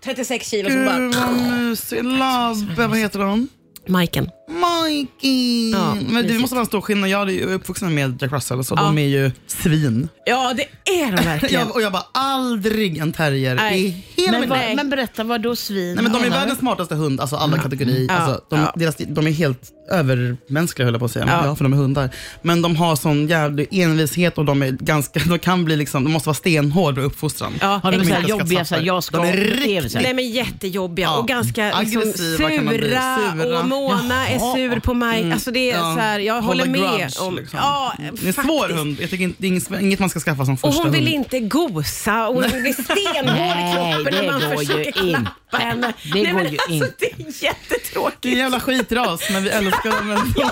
[SPEAKER 2] 36 kilo som bara...
[SPEAKER 4] Gud vad mysig. Labbe, vad heter hon?
[SPEAKER 2] Majken.
[SPEAKER 4] Mikey.
[SPEAKER 2] Ja,
[SPEAKER 4] men det
[SPEAKER 2] mysigt.
[SPEAKER 4] måste vara en stor skillnad. Jag är ju uppvuxen med Jack Russell, så
[SPEAKER 2] Ja.
[SPEAKER 4] de är ju svin.
[SPEAKER 2] Ja, det är de verkligen. [laughs]
[SPEAKER 4] Jag, och jag bara, aldrig en terrier
[SPEAKER 2] Nej.
[SPEAKER 4] i hela
[SPEAKER 3] Men,
[SPEAKER 4] mitt
[SPEAKER 3] vad-
[SPEAKER 4] liv.
[SPEAKER 3] men berätta, vad då svin?
[SPEAKER 4] Nej, men de är
[SPEAKER 3] du?
[SPEAKER 4] världens smartaste hund, alltså alla kategorier.
[SPEAKER 2] Ja.
[SPEAKER 4] Alltså, de,
[SPEAKER 2] Ja.
[SPEAKER 4] deras, de är helt övermänskliga höll jag på att säga,
[SPEAKER 2] Ja.
[SPEAKER 4] ja. för de är hundar. Men de har sån jävlig envishet och de, är ganska, de kan bli liksom, de måste vara stenhårda i uppfostran.
[SPEAKER 2] Ja,
[SPEAKER 3] Har de
[SPEAKER 4] De
[SPEAKER 3] så här jobbiga, så här, jag ska
[SPEAKER 4] De är riktigt-.
[SPEAKER 2] Nej men jättejobbiga
[SPEAKER 4] Ja.
[SPEAKER 2] och ganska liksom, sura,
[SPEAKER 4] sura.
[SPEAKER 2] och Mona är sur på mig. Alltså det är
[SPEAKER 4] Ja.
[SPEAKER 2] så här, jag håller
[SPEAKER 4] Håller
[SPEAKER 2] med
[SPEAKER 4] grudge,
[SPEAKER 2] om...
[SPEAKER 4] liksom.
[SPEAKER 2] Ja,
[SPEAKER 4] Det är en
[SPEAKER 2] faktiskt.
[SPEAKER 4] svår hund. Jag tycker inte, det är inget, inget man ska skaffa som första
[SPEAKER 2] Och hon vill
[SPEAKER 4] hund.
[SPEAKER 2] inte gosa och hon blir stenhård i [laughs]
[SPEAKER 3] Nej,
[SPEAKER 2] kroppen när man
[SPEAKER 3] går ju
[SPEAKER 2] försöker
[SPEAKER 3] inte.
[SPEAKER 2] Klappa henne.
[SPEAKER 3] Det
[SPEAKER 2] Nej,
[SPEAKER 3] går
[SPEAKER 2] men
[SPEAKER 3] ju
[SPEAKER 2] alltså,
[SPEAKER 3] inte.
[SPEAKER 2] Det är
[SPEAKER 4] Det är en
[SPEAKER 2] jättetråkigt.
[SPEAKER 4] jävla skitras, men vi älskar dem ändå.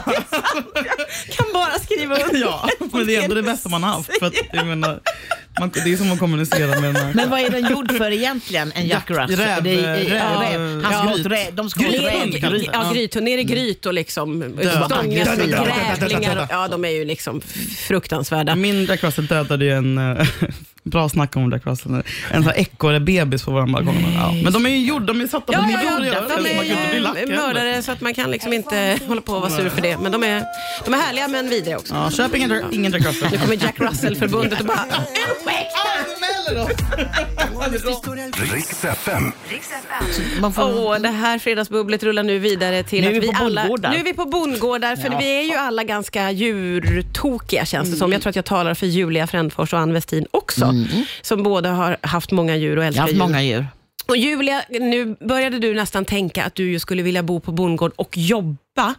[SPEAKER 2] kan bara skriva [laughs] under.
[SPEAKER 4] ja, men det är ändå det bästa man har haft. För att, jag menar, man, det är som att kommunicera med en
[SPEAKER 3] Men vad är den gjord för egentligen, en Jack Russell?
[SPEAKER 4] räv-
[SPEAKER 3] Det är-
[SPEAKER 4] räv-
[SPEAKER 3] ja, räv. Han ska
[SPEAKER 4] gryt.
[SPEAKER 3] åt räv. De ska åt
[SPEAKER 4] Gryt.
[SPEAKER 2] I,
[SPEAKER 3] räv.
[SPEAKER 4] Gryt.
[SPEAKER 2] ja, gryt, ner i gryt och liksom stångas med grävlingar. Ja, de är ju liksom fruktansvärda.
[SPEAKER 4] Min Jack Russell dödade ju en, eh, bra snack om Jack Russell, en sån här ekorre-bebis på vår balkong. Ja. Men de är ju gjorda, de är satta på
[SPEAKER 2] Ja, ja, ja, de är
[SPEAKER 4] heller.
[SPEAKER 2] mördare så att man kan liksom inte hålla på och vara sur för det. Men de är, de är härliga men vidriga också.
[SPEAKER 4] Ja, köp ingen, ingen Jack Russell.
[SPEAKER 2] Nu kommer Jack Russell-förbundet och bara
[SPEAKER 1] Riks FM.
[SPEAKER 3] Man får,
[SPEAKER 2] Åh, det här fredagsbubblet rullar nu vidare till
[SPEAKER 3] Nu är
[SPEAKER 2] att
[SPEAKER 3] vi
[SPEAKER 2] vi
[SPEAKER 3] på
[SPEAKER 2] alla...
[SPEAKER 3] bondgårdar.
[SPEAKER 2] Nu är vi på bondgårdar, för
[SPEAKER 3] Ja.
[SPEAKER 2] vi är ju alla ganska djurtokiga känns det som. Jag tror att jag talar för Julia Frändfors och Ann Westin också, som båda har haft många djur och
[SPEAKER 3] jag
[SPEAKER 2] älskar
[SPEAKER 3] har haft
[SPEAKER 2] djur.
[SPEAKER 3] många djur.
[SPEAKER 2] Och Julia, nu började du nästan tänka att du skulle vilja bo på bondgård och jobba.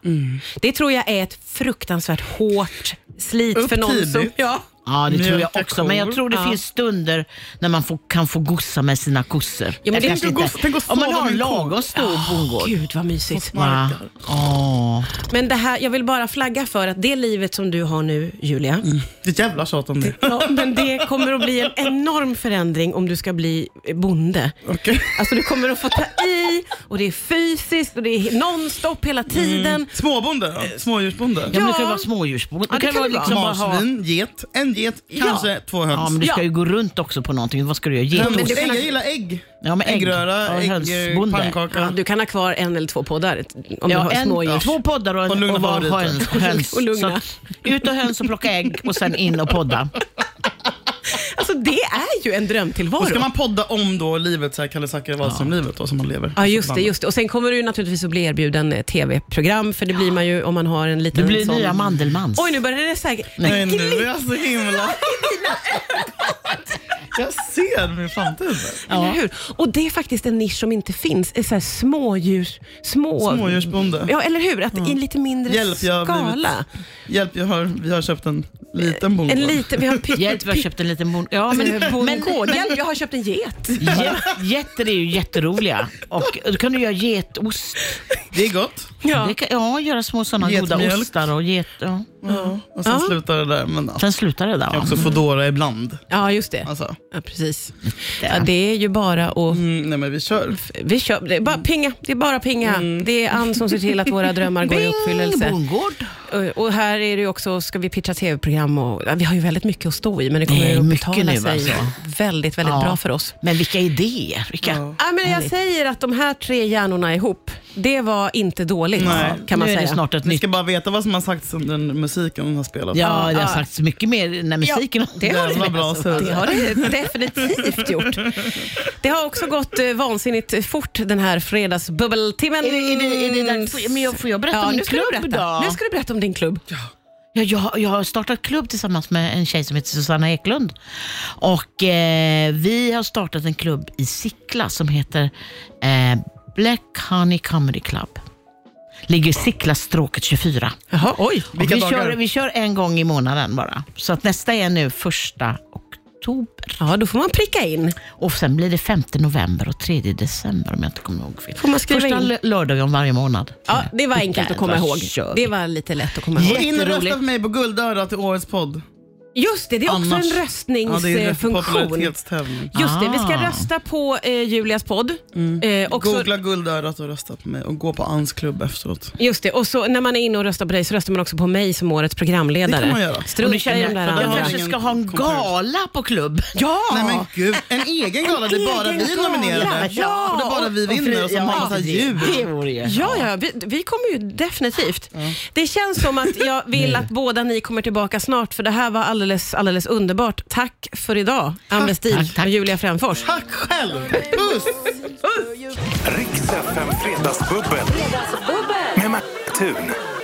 [SPEAKER 2] Det tror jag är ett fruktansvärt hårt slit
[SPEAKER 4] Upp
[SPEAKER 2] för någon som...
[SPEAKER 4] tidigt.
[SPEAKER 2] Ja.
[SPEAKER 3] Ja, det tror jag
[SPEAKER 4] Mjölka
[SPEAKER 3] också. Men jag tror det
[SPEAKER 2] Ja.
[SPEAKER 3] finns stunder när man får, kan få gossa med sina kossor.
[SPEAKER 2] Ja, men det är
[SPEAKER 3] kanske
[SPEAKER 4] inte tänk att
[SPEAKER 3] Om man
[SPEAKER 4] sova
[SPEAKER 3] har en
[SPEAKER 4] med en ko.
[SPEAKER 3] lagom stor bondgård.
[SPEAKER 2] Gud vad mysigt.
[SPEAKER 3] Va? Åh.
[SPEAKER 2] Men det här, jag vill bara flagga för att det livet som du har nu, Julia,
[SPEAKER 4] Det är ett jävla tjat om det.
[SPEAKER 2] ja, men det kommer att bli en enorm förändring om du ska bli bonde.
[SPEAKER 4] Okej.
[SPEAKER 2] Alltså du kommer att få ta i och det är fysiskt och det är nonstop hela tiden.
[SPEAKER 4] Småbonde då? Smådjursbonde?
[SPEAKER 3] Ja, men det kan ju vara smådjursbonde.
[SPEAKER 2] Ja, det kan det vara.
[SPEAKER 3] liksom bara ha...
[SPEAKER 4] Marsvin, get, en get, kanske två höns.
[SPEAKER 3] Ja, men du ska
[SPEAKER 2] Ja.
[SPEAKER 3] ju gå runt också på någonting. Vad ska du göra? Getost?
[SPEAKER 2] men du kan-
[SPEAKER 4] ägg, jag gillar ägg.
[SPEAKER 3] Ja, men ägg.
[SPEAKER 4] Äggröra,
[SPEAKER 3] Ja,
[SPEAKER 4] ägg, pannkaka.
[SPEAKER 2] Ja, du kan ha kvar en eller två poddar om du
[SPEAKER 3] Ja,
[SPEAKER 2] har
[SPEAKER 3] en,
[SPEAKER 2] smådjur.
[SPEAKER 3] två poddar och,
[SPEAKER 4] Och
[SPEAKER 3] en, och var
[SPEAKER 4] favoriter.
[SPEAKER 3] höns. [laughs] höns.
[SPEAKER 2] Och lugna.
[SPEAKER 3] Så ut och höns och plocka ägg och sen in och podda. [laughs]
[SPEAKER 2] Alltså det är ju en drömtillvaro.
[SPEAKER 4] Och ska man podda om då livet, så här Kalle Zackari Wahlström-livet då, som man lever?
[SPEAKER 2] Ja, just det, just det. Och sen kommer du naturligtvis att bli erbjuden eh, tv-program, för det blir man ju om man har en liten
[SPEAKER 3] Du blir
[SPEAKER 2] sån...
[SPEAKER 3] nya Mandelmans.
[SPEAKER 2] Oj, nu börjar det säkert...
[SPEAKER 4] Nej, nu är jag så himla... jag ser min framtid.
[SPEAKER 2] Eller hur? Och det är faktiskt en nisch som inte finns. Är så här smådjurs... Små...
[SPEAKER 4] Smådjursbonde.
[SPEAKER 2] Ja, eller hur? Att i en lite mindre
[SPEAKER 4] Hjälp, jag har
[SPEAKER 2] skala.
[SPEAKER 4] blivit- Hjälp, jag har, vi har köpt en liten bondgård.
[SPEAKER 2] En liten... Vi har
[SPEAKER 3] Hjälp, vi har köpt en liten bon... Ja, men, men,
[SPEAKER 2] bondgård. Hjälp, jag har köpt en get.
[SPEAKER 3] Getter är ju jätteroliga. Och då kan du göra getost.
[SPEAKER 4] Det är gott.
[SPEAKER 2] Ja.
[SPEAKER 3] Det kan, ja, göra små sådana goda
[SPEAKER 4] Getmjölk.
[SPEAKER 3] ostar och get... Ja.
[SPEAKER 4] Ja. Och sen
[SPEAKER 2] Ja.
[SPEAKER 4] slutar det där. Men ja.
[SPEAKER 3] Sen slutar det där.
[SPEAKER 4] Kan
[SPEAKER 3] va?
[SPEAKER 4] också Foodora ibland.
[SPEAKER 2] ja, just det.
[SPEAKER 4] Alltså.
[SPEAKER 2] Ja, precis. Ja, det är ju bara att...
[SPEAKER 4] Mm, nej men vi kör.
[SPEAKER 2] Vi kör, det är bara pinga. Det är bara pinga. Det är Ann som ser till att våra drömmar går i uppfyllelse.
[SPEAKER 3] Bondgård.
[SPEAKER 2] Och- Och här är det ju också, ska vi pitcha tv-program och ja, vi har ju väldigt mycket att stå i, men det kommer
[SPEAKER 3] Det är
[SPEAKER 2] ju att
[SPEAKER 3] mycket
[SPEAKER 2] betala
[SPEAKER 3] nu,
[SPEAKER 2] sig
[SPEAKER 3] alltså.
[SPEAKER 2] väldigt, väldigt
[SPEAKER 3] Ja.
[SPEAKER 2] bra för oss.
[SPEAKER 3] Men vilka idéer. Vilka...
[SPEAKER 4] Ja.
[SPEAKER 2] Ja, men jag säger att de här tre hjärnorna ihop, det var inte dåligt
[SPEAKER 4] Nej.
[SPEAKER 2] kan man
[SPEAKER 3] nu är
[SPEAKER 2] säga.
[SPEAKER 3] det snart ett
[SPEAKER 4] Ni
[SPEAKER 3] nytt...
[SPEAKER 4] ska bara veta vad som har sagts under den musiken hon har spelat.
[SPEAKER 3] Ja, det har
[SPEAKER 2] Ja.
[SPEAKER 3] sagts mycket mer när musiken...
[SPEAKER 2] Det har,
[SPEAKER 4] Det bra så.
[SPEAKER 2] det har det definitivt [laughs] gjort. Det har också gått eh, vansinnigt fort den här fredagsbubbeltimmen.
[SPEAKER 3] Är det, är det, är det dags? Men jag, får jag berätta
[SPEAKER 2] Ja,
[SPEAKER 3] om
[SPEAKER 2] nu du
[SPEAKER 3] klubb
[SPEAKER 2] berätta.
[SPEAKER 3] idag?
[SPEAKER 2] nu ska du berätta om din klubb.
[SPEAKER 3] Ja, jag, jag har startat klubb tillsammans med en tjej som heter Susanna Eklund. Och eh, Vi har startat en klubb i Sickla som heter eh, Black Honey Comedy Club. Ligger i stråket 24.
[SPEAKER 2] Jaha, oj.
[SPEAKER 4] Vilka
[SPEAKER 3] vi,
[SPEAKER 4] dagar?
[SPEAKER 3] kör, vi kör en gång i månaden bara. Så att nästa är nu första oktober.
[SPEAKER 2] Ja, då får man pricka in.
[SPEAKER 3] Och sen blir det 5 november och 3 december om jag inte kommer ihåg fel.
[SPEAKER 2] Får man skriva
[SPEAKER 3] Första
[SPEAKER 2] in?
[SPEAKER 3] lördagen varje månad.
[SPEAKER 2] Ja, det var enkelt att komma ihåg. Det var lite lätt att komma ihåg.
[SPEAKER 4] Gå in och rösta
[SPEAKER 3] Jätteroligt.
[SPEAKER 4] på mig på Guldörat till årets podd.
[SPEAKER 2] Just det, det är också
[SPEAKER 4] Annars-
[SPEAKER 2] en
[SPEAKER 4] Ja, det är en
[SPEAKER 2] röstningsfunktion.
[SPEAKER 4] popularitetstävling.
[SPEAKER 2] Just det, vi ska
[SPEAKER 3] Ah.
[SPEAKER 2] rösta på eh, Julias podd. Eh, och så,
[SPEAKER 4] Googla Guldörat och rösta på mig och gå på Ans klubb efteråt.
[SPEAKER 2] just det, och så när man är inne och röstar på dig så röstar man också på mig som årets programledare.
[SPEAKER 4] Det kan man göra.
[SPEAKER 2] Strunta i de där
[SPEAKER 3] Jag
[SPEAKER 2] andra.
[SPEAKER 3] kanske
[SPEAKER 4] ingen
[SPEAKER 3] ska ha en gala på klubb.
[SPEAKER 2] Ja!
[SPEAKER 4] Nej men gud, en egen gala där bara
[SPEAKER 2] egen
[SPEAKER 4] vi
[SPEAKER 2] gala.
[SPEAKER 4] nominerade.
[SPEAKER 2] Ja,
[SPEAKER 4] och där bara vi vinner och så har man massa ljud.
[SPEAKER 3] Det vore ju...
[SPEAKER 2] Ja, ja vi, vi kommer ju definitivt. Det känns som att jag vill att båda ni kommer tillbaka snart, för det här var alldeles, alldeles underbart. Tack för idag, Ann Westin
[SPEAKER 3] tack, tack.
[SPEAKER 2] och Julia Fränfors.
[SPEAKER 4] Tack själv! Puss!
[SPEAKER 1] Riks FM Fredagsbubbel. Med Martin Thun.